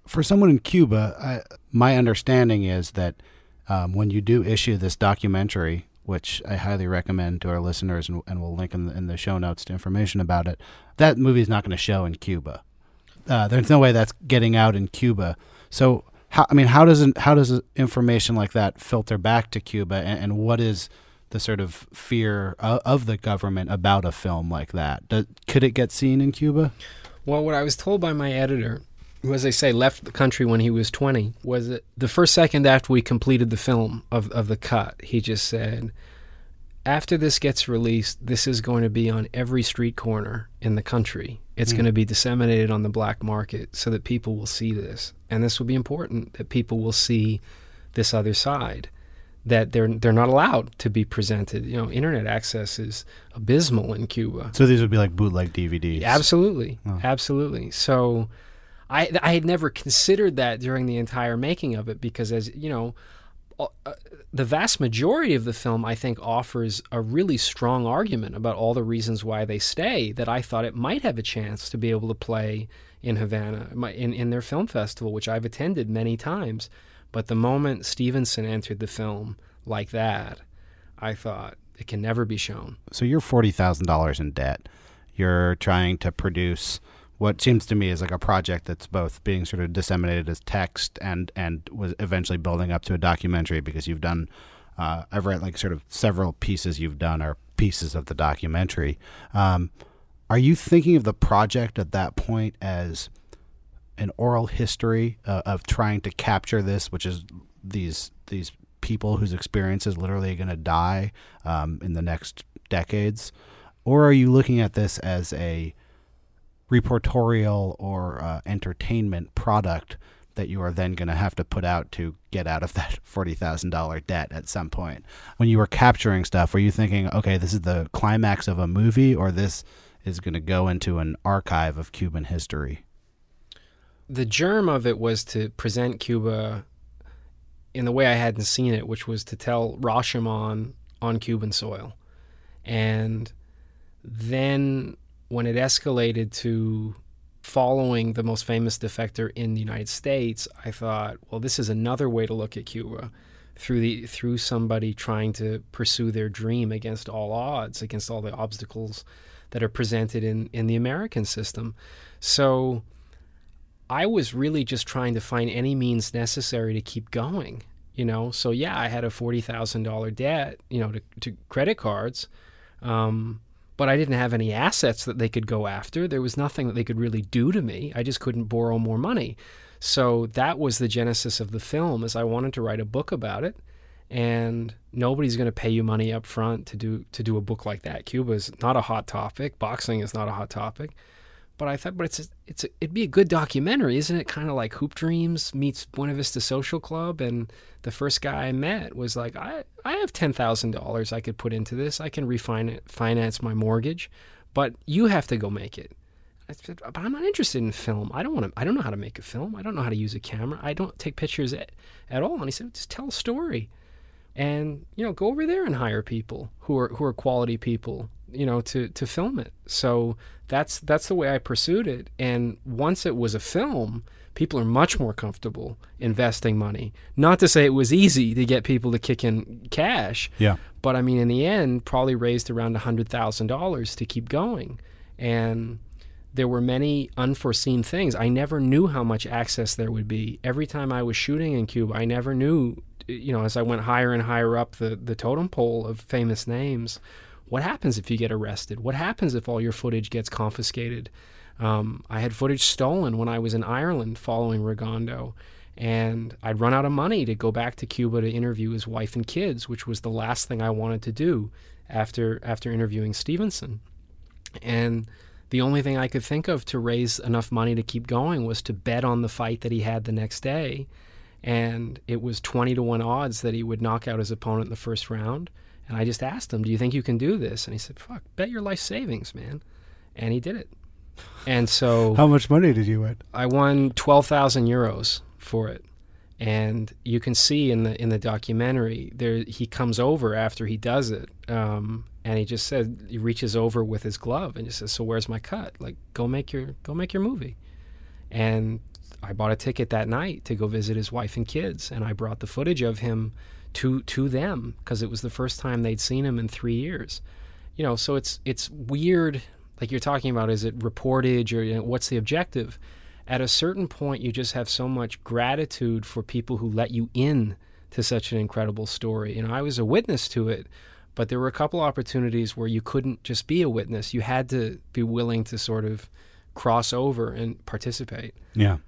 for someone in Cuba, I, my understanding is that um, when you do issue this documentary, which I highly recommend to our listeners, and, and we'll link in the, in the show notes to information about it, that movie is not going to show in Cuba uh, there's no way that's getting out in Cuba. So, how, I mean, how does how does information like that filter back to Cuba, and, and what is the sort of fear of, of, the government about a film like that? Does, could it get seen in Cuba? Well, what I was told by my editor, who, as I say, left the country when he was 20, was that the first second after we completed the film of, of the cut, he just said, after this gets released, this is going to be on every street corner in the country. It's mm. going to be disseminated on the black market so that people will see this. And this will be important that people will see this other side that they're they're not allowed to be presented. You know, internet access is abysmal in Cuba. So these would be like bootleg DVDs. Absolutely. Oh. Absolutely. So I I had never considered that during the entire making of it because as, you know, Uh, uh, the vast majority of the film, I think, offers a really strong argument about all the reasons why they stay. That I thought it might have a chance to be able to play in Havana, in, in their film festival, which I've attended many times. But the moment Stevenson entered the film like that, I thought it can never be shown. So you're forty thousand dollars in debt. You're trying to produce what seems to me is like a project that's both being sort of disseminated as text and and was eventually building up to a documentary because you've done uh, I've read like sort of several pieces you've done are pieces of the documentary. Um, are you thinking of the project at that point as an oral history uh, of trying to capture this, which is these these people whose experience is literally going to die um, in the next decades, or are you looking at this as a reportorial or uh, entertainment product that you are then going to have to put out to get out of *laughs* that $40,000 debt at some point. When you were capturing stuff, were you thinking, okay, this is the climax of a movie or this is going to go into an archive of Cuban history? The germ of it was to present Cuba in the way I hadn't seen it, which was to tell Rashomon on Cuban soil. And then when it escalated to following the most famous defector in the United States, I thought, well, this is another way to look at Cuba. through the through somebody trying to pursue their dream against all odds, against all the obstacles that are presented in in the American system. So I was really just trying to find any means necessary to keep going, you know. So yeah, I had a forty thousand dollar debt, you know, to, to credit cards, um, but I didn't have any assets that they could go after. There was nothing that they could really do to me. I just couldn't borrow more money. So that was the genesis of the film. Is I wanted to write a book about it, and nobody's going to pay you money up front to do to do a book like that. Cuba is not a hot topic. Boxing is not a hot topic. But I thought, but it's it's it'd be a good documentary, isn't it? Kind of like Hoop Dreams meets Buena Vista Social Club, and the first guy I met was like, I I have ten thousand dollars I could put into this. I can refinance finance my mortgage, but you have to go make it. I said, but I'm not interested in film. I don't want to. I don't know how to make a film. I don't know how to use a camera. I don't take pictures at, at all. And he said, just tell a story, and you know, go over there and hire people who are who are quality people you know to to film it so that's that's the way i pursued it. And once it was a film people are much more comfortable investing money. Not to say it was easy to get people to kick in cash yeah. but i mean in the end probably raised around $100000 to keep going. And there were many unforeseen things. I never knew how much access there would be. Every time i was shooting in cuba i never knew you know as i went higher and higher up the, the totem pole of famous names what happens if you get arrested? What happens if all your footage gets confiscated? Um, I had footage stolen when I was in Ireland following Rigondeaux, and I'd run out of money to go back to Cuba to interview his wife and kids, which was the last thing I wanted to do after after interviewing Stevenson. And the only thing I could think of to raise enough money to keep going was to bet on the fight that he had the next day. And it was 20 to 1 odds that he would knock out his opponent in the first round. And I just asked him, "Do you think you can do this?" And he said, "Fuck, bet your life savings, man." And he did it. And so, *laughs* how much money did you win? I won twelve thousand euros for it. And you can see in the in the documentary there he comes over after he does it, um, and he just said he reaches over with his glove and just says, "So where's my cut? Like, go make your go make your movie." And I bought a ticket that night to go visit his wife and kids, and I brought the footage of him to to them because it was the first time they'd seen him in three years. You know, so it's it's weird. Like you're talking about, is it reportage or you know, what's the objective? At a certain point, you just have so much gratitude for people who let you in to such an incredible story. You know, I was a witness to it, but there were a couple opportunities where you couldn't just be a witness. You had to be willing to sort of cross over and participate. Yeah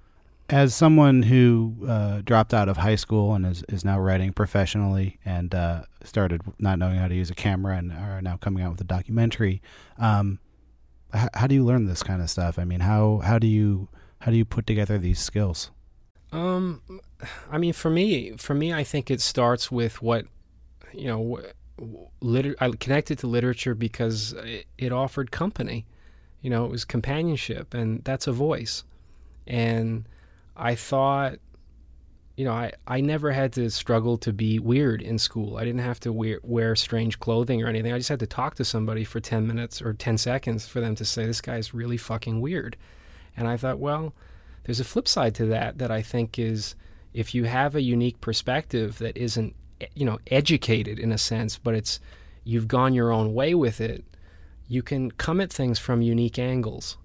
as someone who uh, dropped out of high school and is, is now writing professionally and uh, started not knowing how to use a camera and are now coming out with a documentary, um, h- how do you learn this kind of stuff? I mean, how how do you how do you put together these skills? Um, I mean, for me, for me, I think it starts with what you know. Liter- I connected to literature because it, it offered company. You know, it was companionship, and that's a voice, and I thought, you know, I, I never had to struggle to be weird in school. I didn't have to wear, wear strange clothing or anything. I just had to talk to somebody for 10 minutes or 10 seconds for them to say, this guy's really fucking weird. And I thought, well, there's a flip side to that that I think is if you have a unique perspective that isn't, you know, educated in a sense, but it's, you've gone your own way with it, you can come at things from unique angles.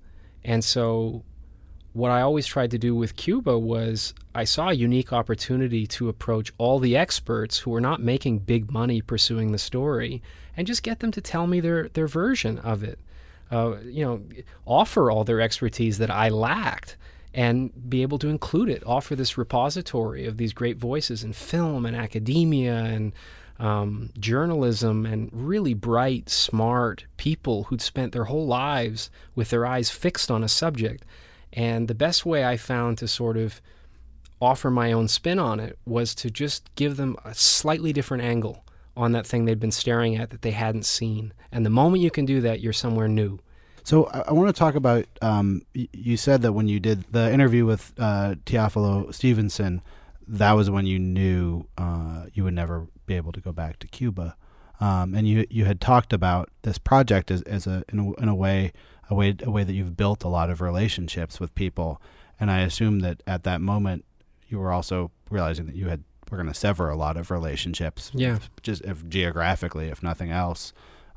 And so what I always tried to do with Cuba was I saw a unique opportunity to approach all the experts who were not making big money pursuing the story and just get them to tell me their, their version of it. Uh, you know, offer all their expertise that I lacked and be able to include it, offer this repository of these great voices in film and academia and um, journalism and really bright, smart people who'd spent their whole lives with their eyes fixed on a subject and the best way I found to sort of offer my own spin on it was to just give them a slightly different angle on that thing they'd been staring at that they hadn't seen. And the moment you can do that, you're somewhere new. So I, want to talk about. Um, you said that when you did the interview with uh, Teofilo Stevenson, that was when you knew uh, you would never be able to go back to Cuba, um, and you you had talked about this project as, as a in, a in a way a way a way that you've built a lot of relationships with people. And I assume that at that moment you were also realizing that you had we're going to sever a lot of relationships. Yeah. just if geographically, if nothing else.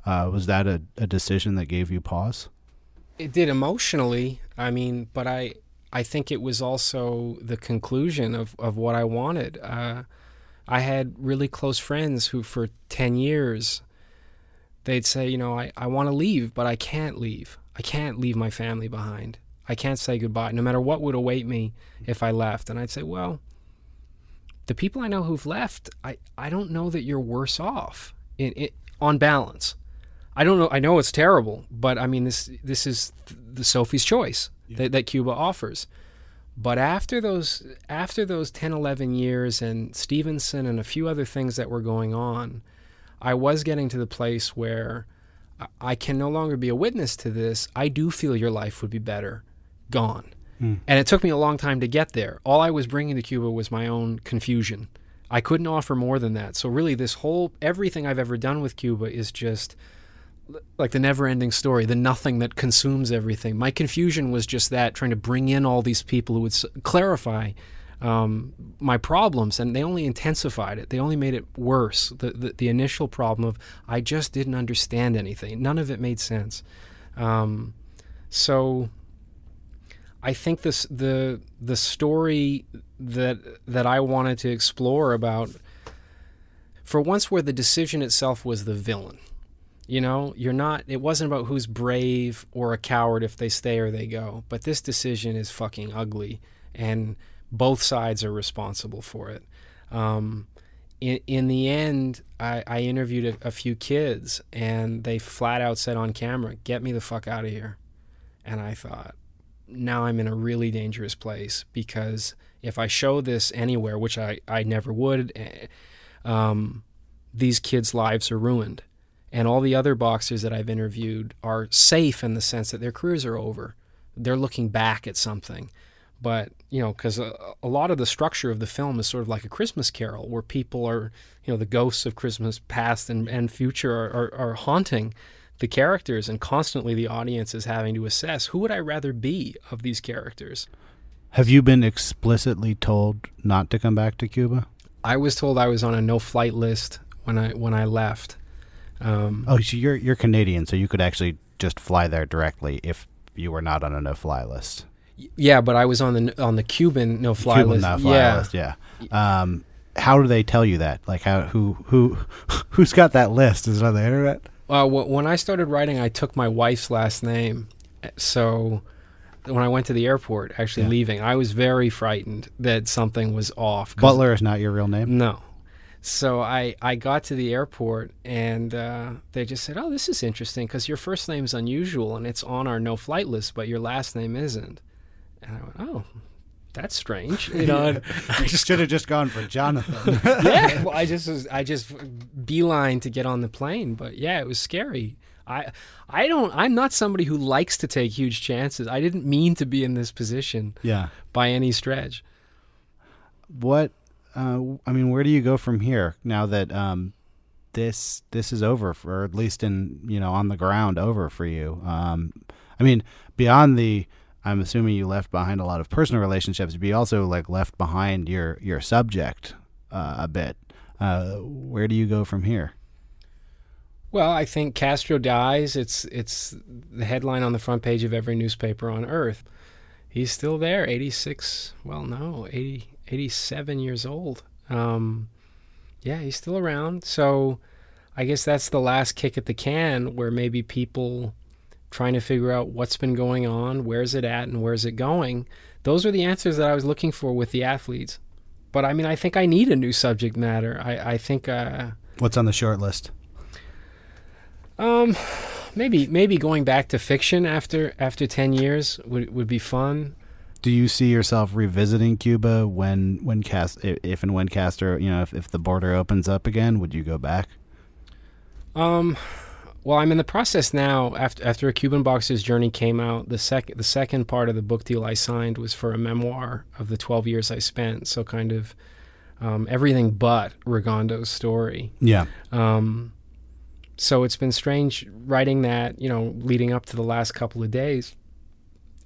Uh, was that a, a decision that gave you pause? It did emotionally. I mean, but I I think it was also the conclusion of, of what I wanted. Uh, I had really close friends who, for 10 years, they'd say, you know, I, I want to leave, but I can't leave. I can't leave my family behind. I can't say goodbye, no matter what would await me if I left. And I'd say, well, the people I know who've left, I, I don't know that you're worse off in, in, on balance. I don't know. I know it's terrible, but I mean, this this is the Sophie's choice yeah. that, that Cuba offers. But after those after those 10, 11 years and Stevenson and a few other things that were going on, I was getting to the place where I can no longer be a witness to this. I do feel your life would be better gone. Mm. And it took me a long time to get there. All I was bringing to Cuba was my own confusion. I couldn't offer more than that. So really this whole everything I've ever done with Cuba is just like the never ending story, the nothing that consumes everything. My confusion was just that, trying to bring in all these people who would clarify um, my problems, and they only intensified it. They only made it worse. The, the, the, initial problem of I just didn't understand anything. None of it made sense. Um, so I think this the the story that that I wanted to explore about for once where the decision itself was the villain you know, you're not, it wasn't about who's brave or a coward if they stay or they go. But this decision is fucking ugly, and both sides are responsible for it. Um, in, in the end, I, I interviewed a, a, few kids, and they flat out said on camera, Get me the fuck out of here. And I thought, now I'm in a really dangerous place because if I show this anywhere, which I, I never would, eh, um, these kids' lives are ruined and all the other boxers that I've interviewed are safe in the sense that their careers are over. They're looking back at something. But, you know, because a, a, lot of the structure of the film is sort of like a Christmas carol where people are, you know, the ghosts of Christmas past and, and future are, are, are haunting the characters, and constantly the audience is having to assess who would I rather be of these characters. Have you been explicitly told not to come back to Cuba? I was told I was on a no flight list when I when I left. Um, oh, so you're you're Canadian, so you could actually just fly there directly if you were not on a no-fly list. Yeah, but I was on the on the Cuban no-fly Cuban list. no-fly yeah. list. Yeah. Um, how do they tell you that? Like, how who who *laughs* who's got that list? Is it on the internet? Uh, when I started writing, I took my wife's last name, so when I went to the airport, actually yeah. leaving, I was very frightened that something was off. Butler is not your real name. No, so I, I got to the airport and uh, they just said, "Oh, this is interesting because your first name's unusual and it's on our no flight list, but your last name isn't." And I went, "Oh, that's strange." *laughs* You know, I just *laughs* should have just gone for Jonathan. *laughs* yeah, well, I just was I just beeline to get on the plane, but yeah, it was scary. I I don't I'm not somebody who likes to take huge chances. I didn't mean to be in this position. Yeah. By any stretch. What uh, I mean, where do you go from here now that um, this this is over, for, or at least in you know on the ground over for you? Um, I mean, beyond the, I'm assuming you left behind a lot of personal relationships, but you also like left behind your your subject uh, a bit. Uh, where do you go from here? Well, I think Castro dies. It's it's the headline on the front page of every newspaper on earth. He's still there, 86. Well, no, 80, 87 years old. Um, yeah, he's still around. So I guess that's the last kick at the can where maybe people trying to figure out what's been going on, where's it at, and where's it going. Those are the answers that I was looking for with the athletes. But I mean, I think I need a new subject matter. I, I think. Uh, What's on the short list? Um, maybe maybe going back to fiction after after ten years would would be fun do you see yourself revisiting Cuba when when cast if and when Castro you know if, if the border opens up again would you go back um well I'm in the process now after after a Cuban boxer's journey came out the second the second part of the book deal I signed was for a memoir of the 12 years I spent. So kind of um, everything but Rigondeaux's story. Yeah. Um so it's been strange writing that you know leading up to the last couple of days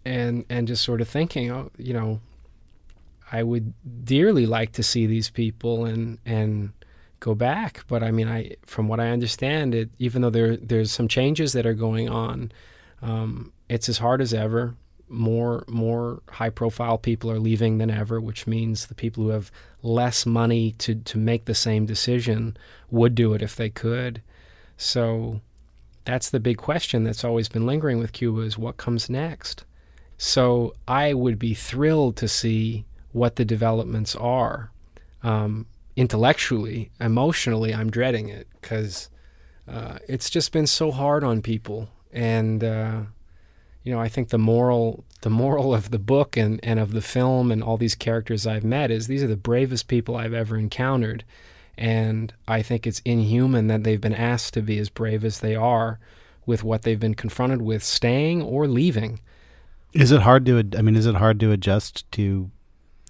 and and just sort of thinking, oh, you know, I would dearly like to see these people and and go back. But I mean, I from what I understand, it even though there there's some changes that are going on, um, it's as hard as ever. More more high profile people are leaving than ever, which means the people who have less money to to make the same decision would do it if they could. So that's the big question that's always been lingering with Cuba is what comes next. So I would be thrilled to see what the developments are. Um, intellectually, emotionally, I'm dreading it because uh, it's just been so hard on people. And uh, you know, I think the moral the moral of the book and, and of the film and all these characters I've met is these are the bravest people I've ever encountered. And I think it's inhuman that they've been asked to be as brave as they are with what they've been confronted with, staying or leaving. Is it hard to? I mean, is it hard to adjust to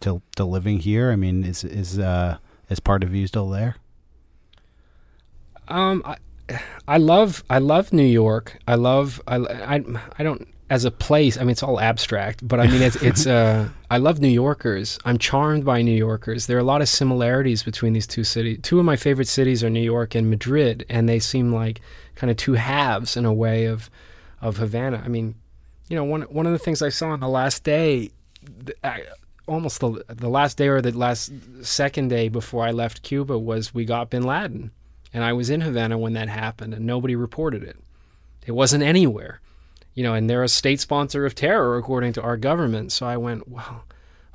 to, to living here? I mean, is is uh, is part of you still there? Um, I, I love I love New York. I love I, I, I don't as a place. I mean, it's all abstract, but I mean, it's *laughs* it's. Uh, I love New Yorkers. I'm charmed by New Yorkers. There are a lot of similarities between these two cities. Two of my favorite cities are New York and Madrid, and they seem like kind of two halves in a way of of Havana. I mean, you know, one one of the things I saw on the last day. Almost the the last day or the last second day before I left Cuba was we got Bin Laden, and I was in Havana when that happened, and nobody reported it. It wasn't anywhere, you know, and they're a state sponsor of terror according to our government. So I went, well,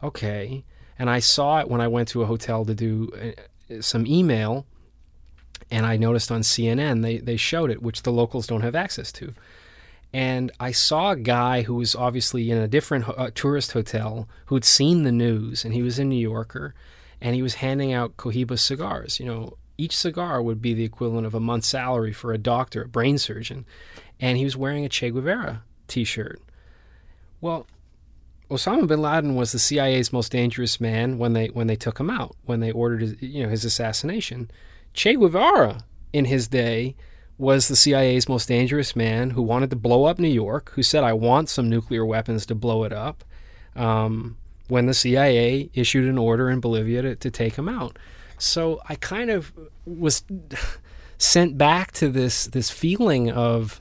okay, and I saw it when I went to a hotel to do uh, some email, and I noticed on CNN they they showed it, which the locals don't have access to and I saw a guy who was obviously in a different uh, tourist hotel who'd seen the news, and he was a New Yorker, and he was handing out Cohiba cigars. You know, each cigar would be the equivalent of a month's salary for a doctor, a brain surgeon, and he was wearing a Che Guevara T-shirt. Well, Osama bin Laden was the CIA's most dangerous man when they when they took him out, when they ordered his, you know his assassination. Che Guevara in his day was the CIA's most dangerous man who wanted to blow up New York, who said, I want some nuclear weapons to blow it up, um, when the CIA issued an order in Bolivia to, to take him out. So I kind of was *laughs* sent back to this, this feeling of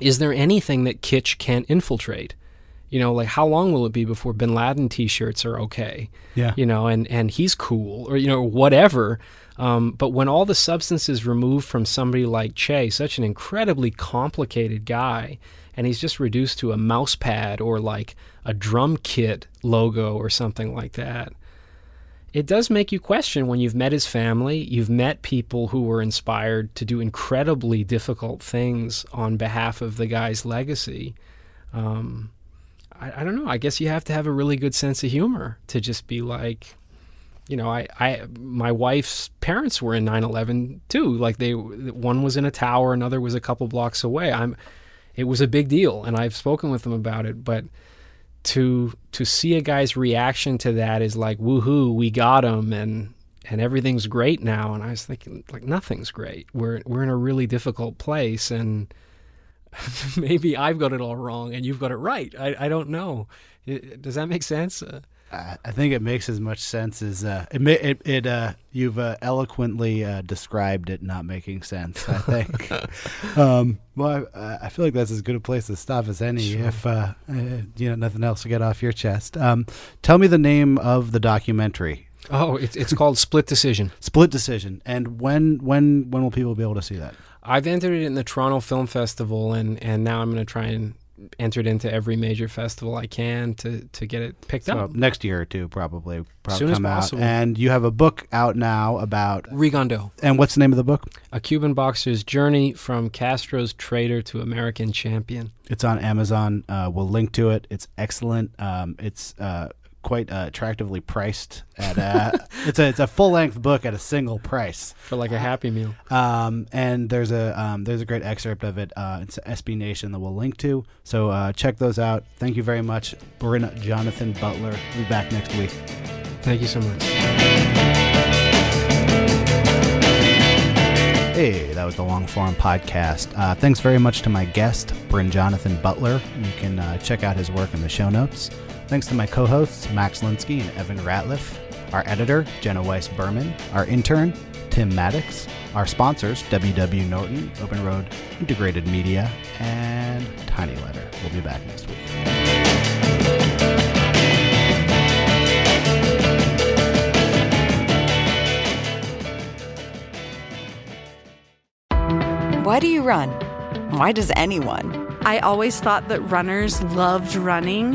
is there anything that kitsch can't infiltrate? You know, like how long will it be before bin Laden t shirts are okay? Yeah. You know, and, and he's cool or, you know, whatever. Um, but when all the substance is removed from somebody like Che, such an incredibly complicated guy, and he's just reduced to a mouse pad or like a drum kit logo or something like that, it does make you question when you've met his family, you've met people who were inspired to do incredibly difficult things on behalf of the guy's legacy. Um, I, I don't know. I guess you have to have a really good sense of humor to just be like, you know, I, I, my wife's parents were in 9/11 too. Like they, one was in a tower, another was a couple blocks away. I'm, it was a big deal, and I've spoken with them about it. But to to see a guy's reaction to that is like, woohoo, we got him, and and everything's great now. And I was thinking, like, nothing's great. We're we're in a really difficult place, and *laughs* maybe I've got it all wrong, and you've got it right. I I don't know. Does that make sense? Uh, I think it makes as much sense as uh, it. It, it uh, you've uh, eloquently uh, described it not making sense. I think. *laughs* um, well, I, I, feel like that's as good a place to stop as any. Sure. If uh, you know nothing else to get off your chest, um, tell me the name of the documentary. Oh, it's it's called Split Decision. Split Decision. And when when when will people be able to see that? I've entered it in the Toronto Film Festival, and and now I'm going to try and entered into every major festival I can to to get it picked so up. Next year or two, probably. probably Soon come as possible. Out. And you have a book out now about Rigondeaux. And what's the name of the book? A Cuban boxer's journey from Castro's traitor to American champion. It's on Amazon. Uh, we'll link to it. It's excellent. Um, it's uh, quite uh, attractively priced. At uh, *laughs* it's a it's a full length book at a single price for like a Happy Meal. Um, and there's a um, there's a great excerpt of it. Uh, it's SB Nation that we'll link to. So uh, check those out. Thank you very much, Brin Jonathan Butler. We'll be back next week. Thank you so much. Hey, that was the long form podcast. Uh, thanks very much to my guest, Brin Jonathan Butler. You can uh, check out his work in the show notes. Thanks to my co hosts, Max Linsky and Evan Ratliff, our editor, Jenna Weiss Berman, our intern, Tim Maddox, our sponsors, WW Norton, Open Road Integrated Media, and Tiny Letter. We'll be back next week. Why do you run? Why does anyone? I always thought that runners loved running,